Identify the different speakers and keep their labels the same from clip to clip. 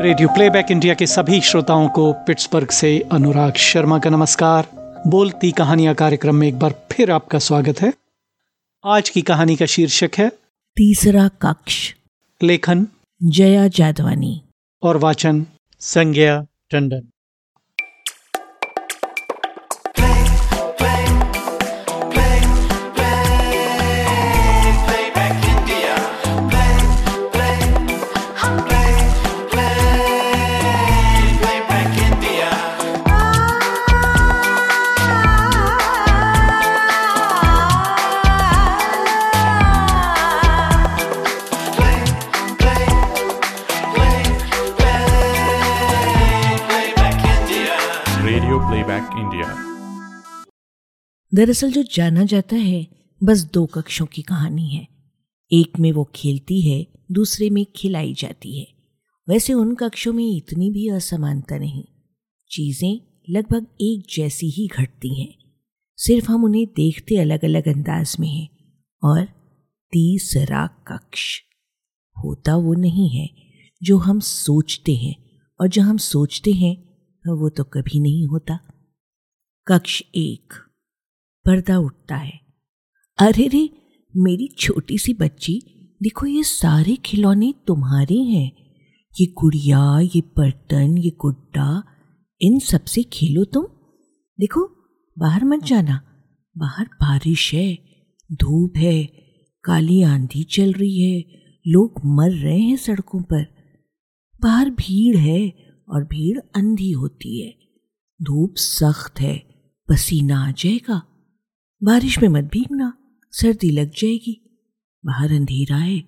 Speaker 1: Radio playback India के सभी श्रोताओं को पिट्सबर्ग से अनुराग शर्मा का नमस्कार। बोलती कहानियाँ कार्यक्रम में एक बार फिर आपका स्वागत है। आज की कहानी का शीर्षक है
Speaker 2: तीसरा कक्ष।
Speaker 1: लेखन
Speaker 2: जया जादवानी
Speaker 1: और वाचन संज्ञा टंडन।
Speaker 2: दरअसल जो जाना जाता है, बस दो कक्षों की कहानी है। एक में वो खेलती है, दूसरे में खिलाई जाती है। वैसे उन कक्षों में इतनी भी असमानता नहीं। चीज़ें लगभग एक जैसी ही घटती हैं। सिर्फ़ हम उन्हें देखते अलग अलग अंदाज में हैं और तीसरा कक्ष होता वो नहीं है, जो हम सोचते हैं और जो हम सोचते हैं वो तो कभी नहीं होता। कक्ष एक पर्दा उठता है। अरे रे, मेरी छोटी सी बच्ची, देखो ये सारे खिलौने तुम्हारे हैं। ये गुड़िया, ये बर्तन, ये गुड्डा, इन सबसे खेलो तुम। देखो, बाहर मत जाना, बाहर बारिश है, धूप है, काली आंधी चल रही है, लोग मर रहे हैं सड़कों पर। बाहर भीड़ है और भीड़ अंधी होती है। धूप सख्त है, पसीना आ जाएगा। बारिश में मत भीगना, सर्दी लग जाएगी। बाहर अंधेरा है,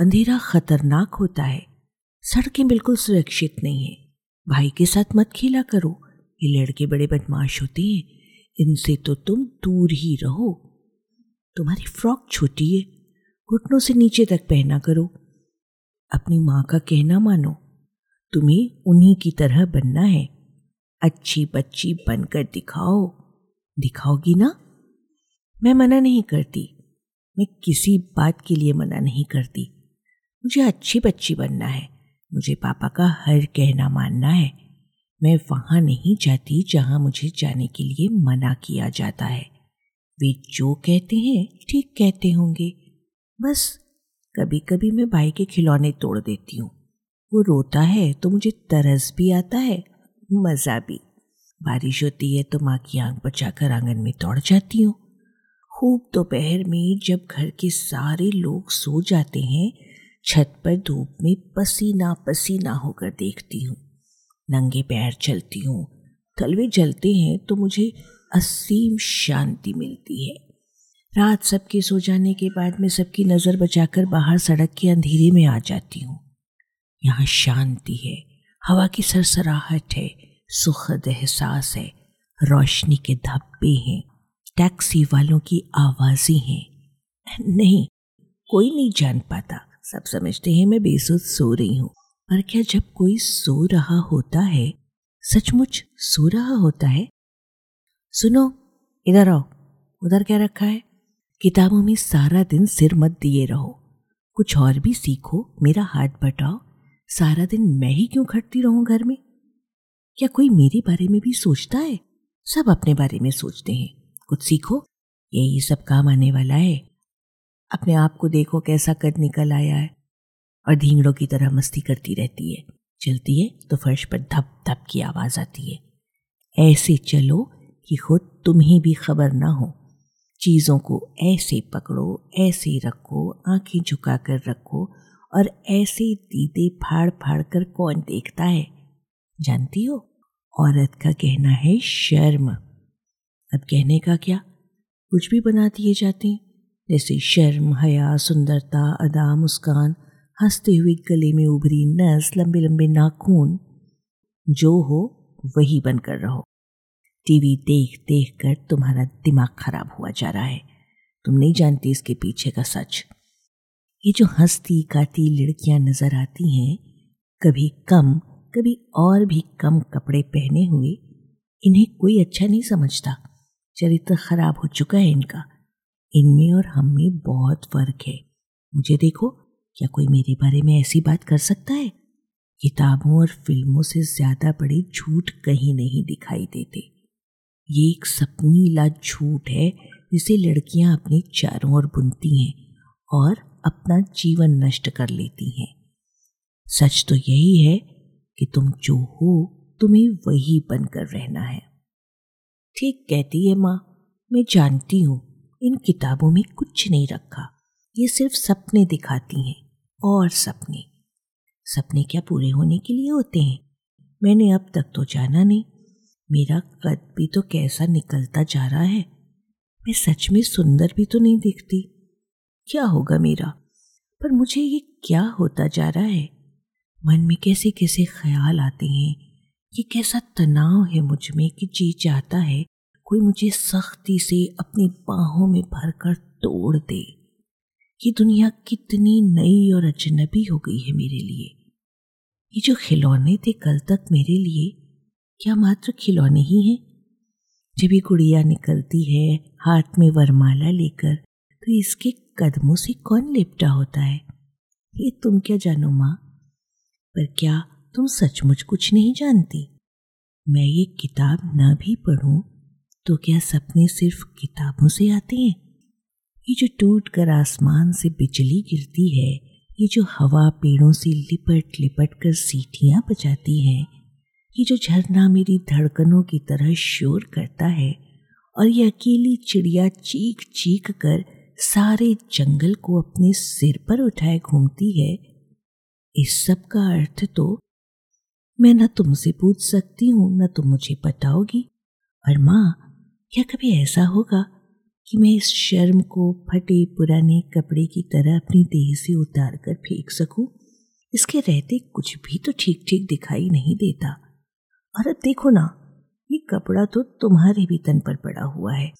Speaker 2: अंधेरा खतरनाक होता है। सड़कें बिल्कुल सुरक्षित नहीं है। भाई के साथ मत खेला करो, ये लड़के बड़े बदमाश होते हैं। इनसे तो तुम दूर ही रहो। तुम्हारी फ्रॉक छोटी है, घुटनों से नीचे तक पहना करो। अपनी माँ का कहना मानो, तुम्हें उन्हीं की तरह बनना है। अच्छी बच्ची बनकर दिखाओ। दिखाओगी ना? मैं मना नहीं करती। मैं किसी बात के लिए मना नहीं करती। मुझे अच्छी बच्ची बनना है। मुझे पापा का हर कहना मानना है। मैं वहाँ नहीं जाती जहाँ मुझे जाने के लिए मना किया जाता है। वे जो कहते हैं, ठीक कहते होंगे। बस कभी कभी मैं भाई के खिलौने तोड़ देती हूँ। वो रोता है तो मुझे तरस भी आता है, मज़ा भी। बारिश होती है तो माँ की आँख बचाकर आँगन में दौड़ जाती हूँ। खूब दोपहर में जब घर के सारे लोग सो जाते हैं, छत पर धूप में पसीना पसीना होकर देखती हूँ। नंगे पैर चलती हूँ। तलवे जलते हैं तो मुझे असीम शांति मिलती है। रात सबके सो जाने के बाद मैं सबकी नज़र बचाकर बाहर सड़क के अंधेरे में आ जाती हूँ। यहाँ शांति है, हवा की सरसराहट है, सुखद एहसास है, रोशनी के धब्बे हैं। टैक्सी वालों की आवाज़ें हैं। नहीं, कोई नहीं जान पाता। सब समझते हैं मैं बेसुध सो रही हूँ। पर क्या जब कोई सो रहा होता है, सचमुच सो रहा होता है? सुनो, इधर आओ। उधर क्या रखा है? किताबों में सारा दिन सिर मत दिए रहो। कुछ और भी सीखो, मेरा हाथ बटाओ। सारा दिन मैं ही क्यों खटती रहूँ घर में? क्या कोई मेरे बारे में भी सोचता है? सब अपने बारे में सोचते हैं। कुछ सीखो। यही सब काम आने वाला है। अपने आप को देखो कैसा कद निकल आया है। और धींगड़ों की तरह मस्ती करती रहती है। चलती है तो फर्श पर धप धप की आवाज़ आती है। ऐसे चलो कि खुद तुम्हें भी खबर ना हो। चीज़ों को ऐसे पकड़ो, ऐसे रखो, आँखें झुकाकर रखो और ऐसे दीदे फाड़ फाड़ कर कौन देखता है? जानती हो? औरत का कहना है शर्म। अब कहने का क्या? कुछ भी बना दिए जाते हैं। जैसे शर्म, हया, सुंदरता अदा मुस्कान, हँसते हुए गले में उभरी नस, लंबे लंबे नाखून। जो हो, वही बनकर रहो। टीवी देख देख कर तुम्हारा दिमाग खराब हुआ जा रहा है। तुम नहीं जानती इसके पीछे का सच। ये जो हंसती काती लड़कियाँ नज़र आती हैं, कभी कम, कभी और भी कम कपड़े पहने हुए, इन्हें कोई अच्छा नहीं समझता। चरित्र खराब हो चुका है इनका। इनमें और हम में बहुत फ़र्क है। मुझे देखो, क्या कोई मेरे बारे में ऐसी बात कर सकता है? किताबों और फ़िल्मों से ज़्यादा बड़े झूठ कहीं नहीं दिखाई देते। ये एक सपनीला झूठ है, जिसे लड़कियाँ अपने चारों ओर बुनती हैं और अपना जीवन नष्ट कर लेती हैं। सच तो यही है कि तुम जो हो, तुम्हें वही बनकर रहना है। ठीक कहती है माँ। मैं जानती हूँ, इन किताबों में कुछ नहीं रखा। ये सिर्फ़ सपने दिखाती हैं, और सपने। सपने क्या पूरे होने के लिए होते हैं? मैंने अब तक तो जाना नहीं। मेरा कद भी तो कैसा निकलता जा रहा है। मैं सच में सुंदर भी तो नहीं दिखती। क्या होगा मेरा? पर मुझे ये क्या होता जा रहा है? मन में कैसे कैसे ख्याल आते हैं? ये कैसा तनाव है मुझमें कि जी चाहता है कोई मुझे सख्ती से अपनी बाहों में भरकर तोड़ दे। ये दुनिया कितनी नई और अजनबी हो गई है मेरे लिए। ये जो खिलौने थे कल तक मेरे लिए, क्या मात्र खिलौने ही हैं? जब ये गुड़िया निकलती है, हाथ में वरमाला लेकर तो इसके कदमों से कौन लिपटा होता है? ये तुम क्या जानो माँ? पर क्या तुम सचमुच कुछ नहीं जानती। मैं ये किताब ना भी पढ़ूं तो क्या सपने सिर्फ़ किताबों से आते हैं? ये जो टूट कर आसमान से बिजली गिरती है, ये जो हवा पेड़ों से लिपट लिपट कर सीटियाँ बजाती है, ये जो झरना मेरी धड़कनों की तरह शोर करता है, और ये अकेली चिड़िया चीख चीख कर सारे जंगल को अपने सिर पर उठाए घूमती है, इस सब का अर्थ तो मैं न तुमसे पूछ सकती हूँ, न तुम मुझे बताओगी। और माँ, क्या कभी ऐसा होगा कि मैं इस शर्म को फटे पुराने कपड़े की तरह अपनी देह से उतार कर फेंक सकूँ? इसके रहते कुछ भी तो ठीक ठीक दिखाई नहीं देता। और अब देखो ना, ये कपड़ा तो तुम्हारे भी तन पर पड़ा हुआ है।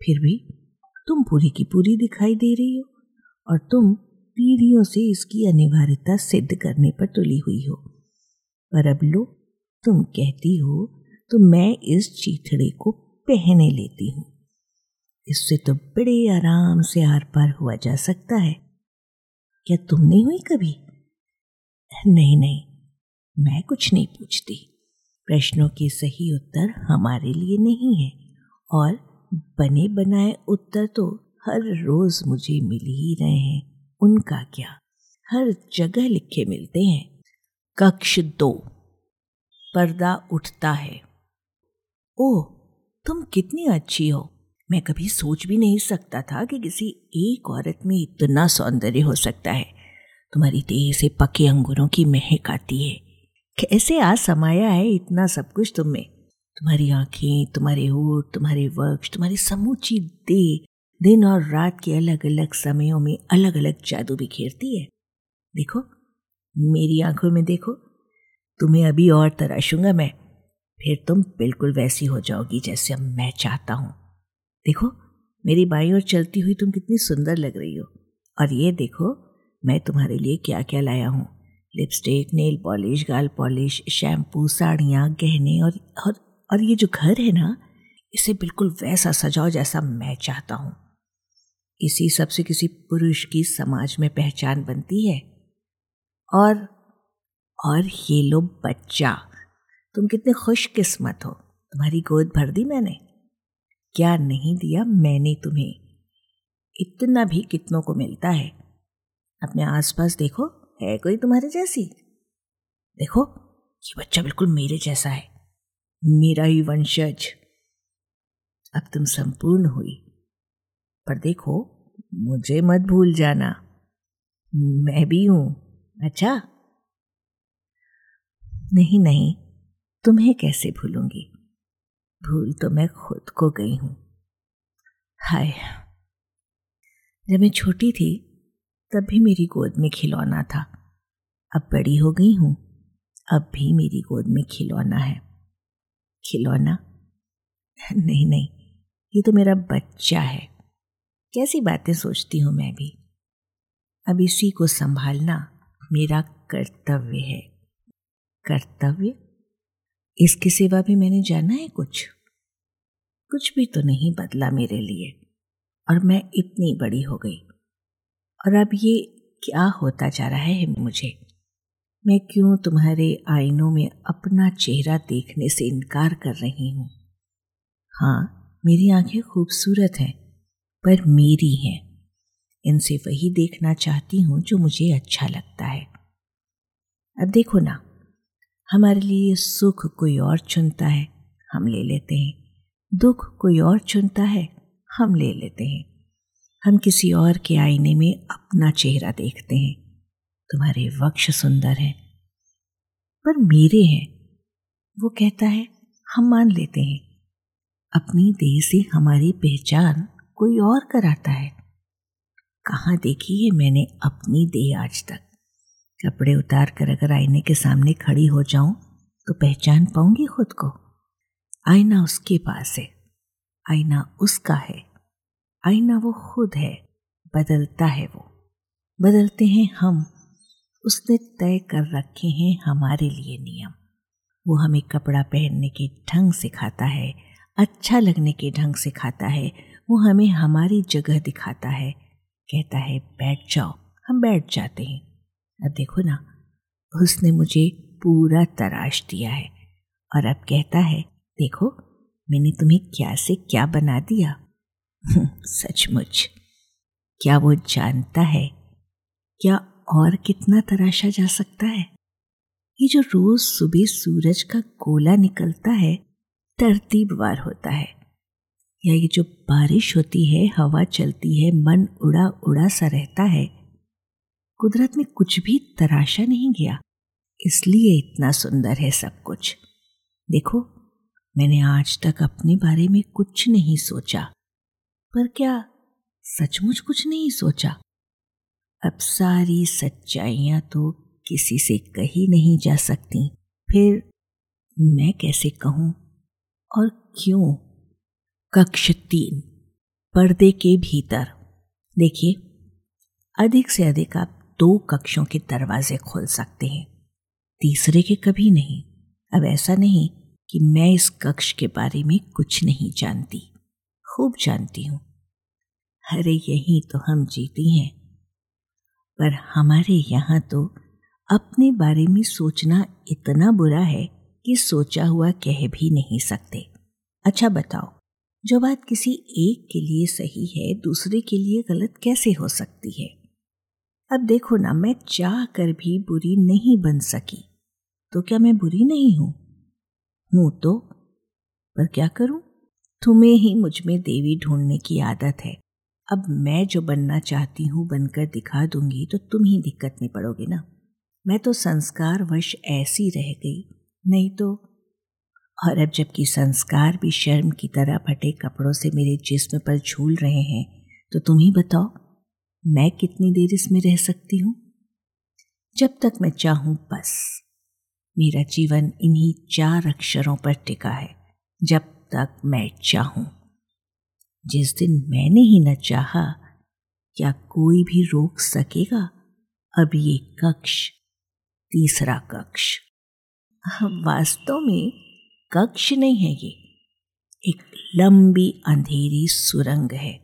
Speaker 2: फिर भी तुम पूरी की पूरी दिखाई दे रही हो, और तुम पीढ़ियों से इसकी अनिवार्यता सिद्ध करने पर तुली हुई हो। पर अब लो, तुम कहती हो तो मैं इस चीथड़े को पहने लेती हूँ। इससे तो बड़े आराम से आर पार हुआ जा सकता है। क्या तुम नहीं हुई कभी? नहीं नहीं, मैं कुछ नहीं पूछती। प्रश्नों के सही उत्तर हमारे लिए नहीं है, और बने बनाए उत्तर तो हर रोज मुझे मिल ही रहे हैं। उनका क्या? हर जगह लिखे मिलते हैं। कक्ष दो। पर्दा उठता है। ओ तुम कितनी अच्छी हो। मैं कभी सोच भी नहीं सकता था कि किसी एक औरत में इतना सौंदर्य हो सकता है। तुम्हारी देह से पके अंगूरों की महक आती है। कैसे आ समाया है इतना सब कुछ तुम में? तुम्हारी आँखें, तुम्हारे होठ, तुम्हारे वक्ष, तुम्हारी समूची देह दिन और रात के अलग अलग समयों में अलग अलग जादू बिखेरती है। देखो मेरी आँखों में देखो। तुम्हें अभी और तराशूँगा मैं। फिर तुम बिल्कुल वैसी हो जाओगी जैसे अब मैं चाहता हूँ। देखो, मेरी बाई ओर चलती हुई तुम कितनी सुंदर लग रही हो। और ये देखो, मैं तुम्हारे लिए क्या क्या लाया हूँ। लिपस्टिक, नेल पॉलिश, गाल पॉलिश, शैम्पू, साड़ियाँ, गहने और और और ये जो घर है ना, इसे बिल्कुल वैसा सजाओ जैसा मैं चाहता हूँ। इसी सबसे किसी पुरुष की समाज में पहचान बनती है। और और ये लो बच्चा, तुम कितने खुशकिस्मत हो। तुम्हारी गोद भर दी मैंने। क्या नहीं दिया मैंने तुम्हें। इतना भी कितनों को मिलता है। अपने आसपास देखो, है कोई तुम्हारे जैसी? देखो, ये बच्चा बिल्कुल मेरे जैसा है। मेरा ही वंशज। अब तुम संपूर्ण हुई। पर देखो, मुझे मत भूल जाना। मैं भी हूँ। अच्छा? नहीं नहीं, तुम्हें कैसे भूलूँगी? भूल तो मैं खुद को गई हूँ। हाय। जब मैं छोटी थी, तब भी मेरी गोद में खिलौना था। अब बड़ी हो गई हूँ, अब भी मेरी गोद में खिलौना है। खिलौना? नहीं नहीं, ये तो मेरा बच्चा है। कैसी बातें सोचती हूँ मैं भी। अब इसी को संभालना मेरा कर्तव्य है। कर्तव्य? इसके सिवा भी मैंने जाना है कुछ? कुछ भी तो नहीं बदला मेरे लिए, और मैं इतनी बड़ी हो गई। और अब ये क्या होता जा रहा है मुझे? मैं क्यों तुम्हारे आईनों में अपना चेहरा देखने से इनकार कर रही हूँ? हाँ मेरी आँखें खूबसूरत हैं, पर मेरी हैं। इनसे वही देखना चाहती हूँ जो मुझे अच्छा लगता है। अब देखो ना, हमारे लिए सुख कोई और चुनता है, हम ले लेते हैं। दुख कोई और चुनता है, हम ले लेते हैं। हम किसी और के आईने में अपना चेहरा देखते हैं। तुम्हारे वक्ष सुंदर हैं, पर मेरे हैं। वो कहता है, हम मान लेते हैं। अपनी देह से हमारी पहचान कोई और कराता है। कहाँ देखी है मैंने अपनी देह आज तक? कपड़े उतार कर अगर आईने के सामने खड़ी हो जाऊँ तो पहचान पाऊँगी खुद को। आईना उसके पास है। आईना उसका है। आईना वो खुद है। बदलता है वो। बदलते हैं हम। उसने तय कर रखे हैं हमारे लिए नियम। वो हमें कपड़ा पहनने के ढंग सिखाता है अच्छा लगने के ढंग सिखाता है। वो हमें हमारी जगह दिखाता है। कहता है, बैठ जाओ, हम बैठ जाते हैं। अब देखो ना, उसने मुझे पूरा तराश दिया है और अब कहता है, देखो, मैंने तुम्हें क्या से क्या बना दिया? सचमुच। क्या वो जानता है? क्या और कितना तराशा जा सकता है? ये जो रोज सुबह सूरज का गोला निकलता है, तरतीबवार होता है। या ये जो बारिश होती है, हवा चलती है, मन उड़ा उड़ा सा रहता है, कुदरत में कुछ भी तराशा नहीं गया। इसलिए इतना सुंदर है सब कुछ। देखो, मैंने आज तक अपने बारे में कुछ नहीं सोचा, पर क्या सचमुच कुछ नहीं सोचा? अब सारी सच्चाइयाँ तो किसी से कही नहीं जा सकती। फिर मैं कैसे कहूँ? और क्यों? कक्ष तीन पर्दे के भीतर। देखिए, अधिक से अधिक आप दो कक्षों के दरवाजे खोल सकते हैं, तीसरे के कभी नहीं। अब ऐसा नहीं कि मैं इस कक्ष के बारे में कुछ नहीं जानती, खूब जानती हूँ। अरे, यही तो हम जीती हैं। पर हमारे यहाँ तो अपने बारे में सोचना इतना बुरा है कि सोचा हुआ कह भी नहीं सकते। अच्छा बताओ जो बात किसी एक के लिए सही है, दूसरे के लिए गलत कैसे हो सकती है? अब देखो ना, मैं चाह कर भी बुरी नहीं बन सकी। तो क्या मैं बुरी नहीं हूँ? हूँ तो पर क्या करूँ? तुम्हें ही मुझमें देवी ढूँढने की आदत है। अब मैं जो बनना चाहती हूँ, बनकर दिखा दूँगी तो तुम ही दिक्कत में पड़ोगे ना। मैं तो संस्कार वश ऐसी रह गई, नहीं तो और अब जबकि संस्कार भी शर्म की तरह फटे कपड़ों से मेरे जिस्म पर झूल रहे हैं तो तुम ही बताओ, मैं कितनी देर इसमें रह सकती हूँ? जब तक मैं चाहूँ बस, मेरा जीवन इन्हीं चार अक्षरों पर टिका है, जब तक मैं चाहूँ। जिस दिन मैंने ही न चाहा, क्या कोई भी रोक सकेगा? अब ये कक्ष, तीसरा कक्ष। वास्तव में कक्ष नहीं है ये। एक लंबी अंधेरी सुरंग है।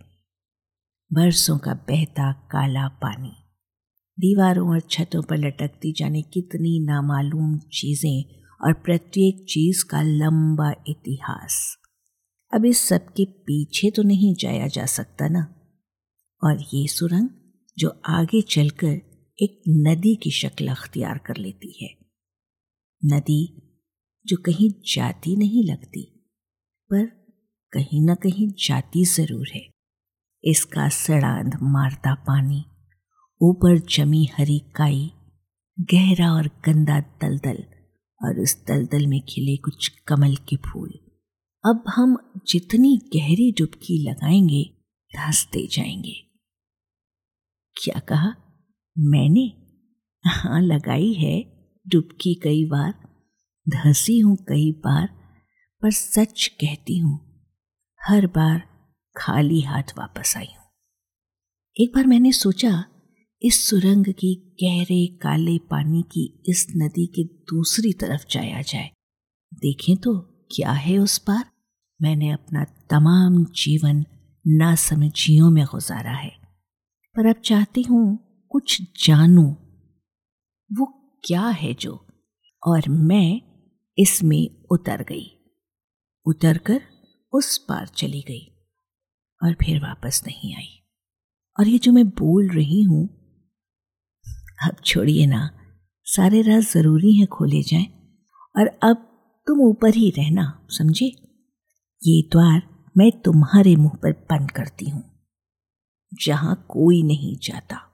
Speaker 2: बरसों का बहता काला पानी। दीवारों और छतों पर लटकती जाने कितनी नामालूम चीज़ें और प्रत्येक चीज़ का लंबा इतिहास। अब इस सब के पीछे तो नहीं जाया जा सकता ना। और ये सुरंग, जो आगे चलकर एक नदी की शक्ल अख्तियार कर लेती है। नदी जो कहीं जाती नहीं लगती, पर कहीं ना कहीं जाती ज़रूर है। इसका सड़ांध मारता पानी, ऊपर जमी हरी काई, गहरा और गंदा दलदल, और उस दलदल में खिले कुछ कमल के फूल। अब हम जितनी गहरी डुबकी लगाएँगे धंसते जाएँगे। क्या कहा? मैंने? हाँ लगाई है डुबकी कई बार। धंसी हूँ कई बार, पर सच कहती हूँ, हर बार खाली हाथ वापस आई हूँ। एक बार मैंने सोचा, इस सुरंग की गहरे काले पानी की इस नदी के दूसरी तरफ़ जाया जाए। देखें तो क्या है उस पार? मैंने अपना तमाम जीवन नासमझियों में गुजारा है। पर अब चाहती हूँ कुछ जानूं, वो क्या है जो? और मैं इसमें उतर गई। उतरकर उस पार चली गई और फिर वापस नहीं आई। और ये जो मैं बोल रही हूँ, अब छोड़िए ना, सारे राज ज़रूरी हैं, खोले जाएँ। और अब तुम ऊपर ही रहना, समझे? ये द्वार मैं तुम्हारे मुँह पर बंद करती हूँ, जहाँ कोई नहीं जाता।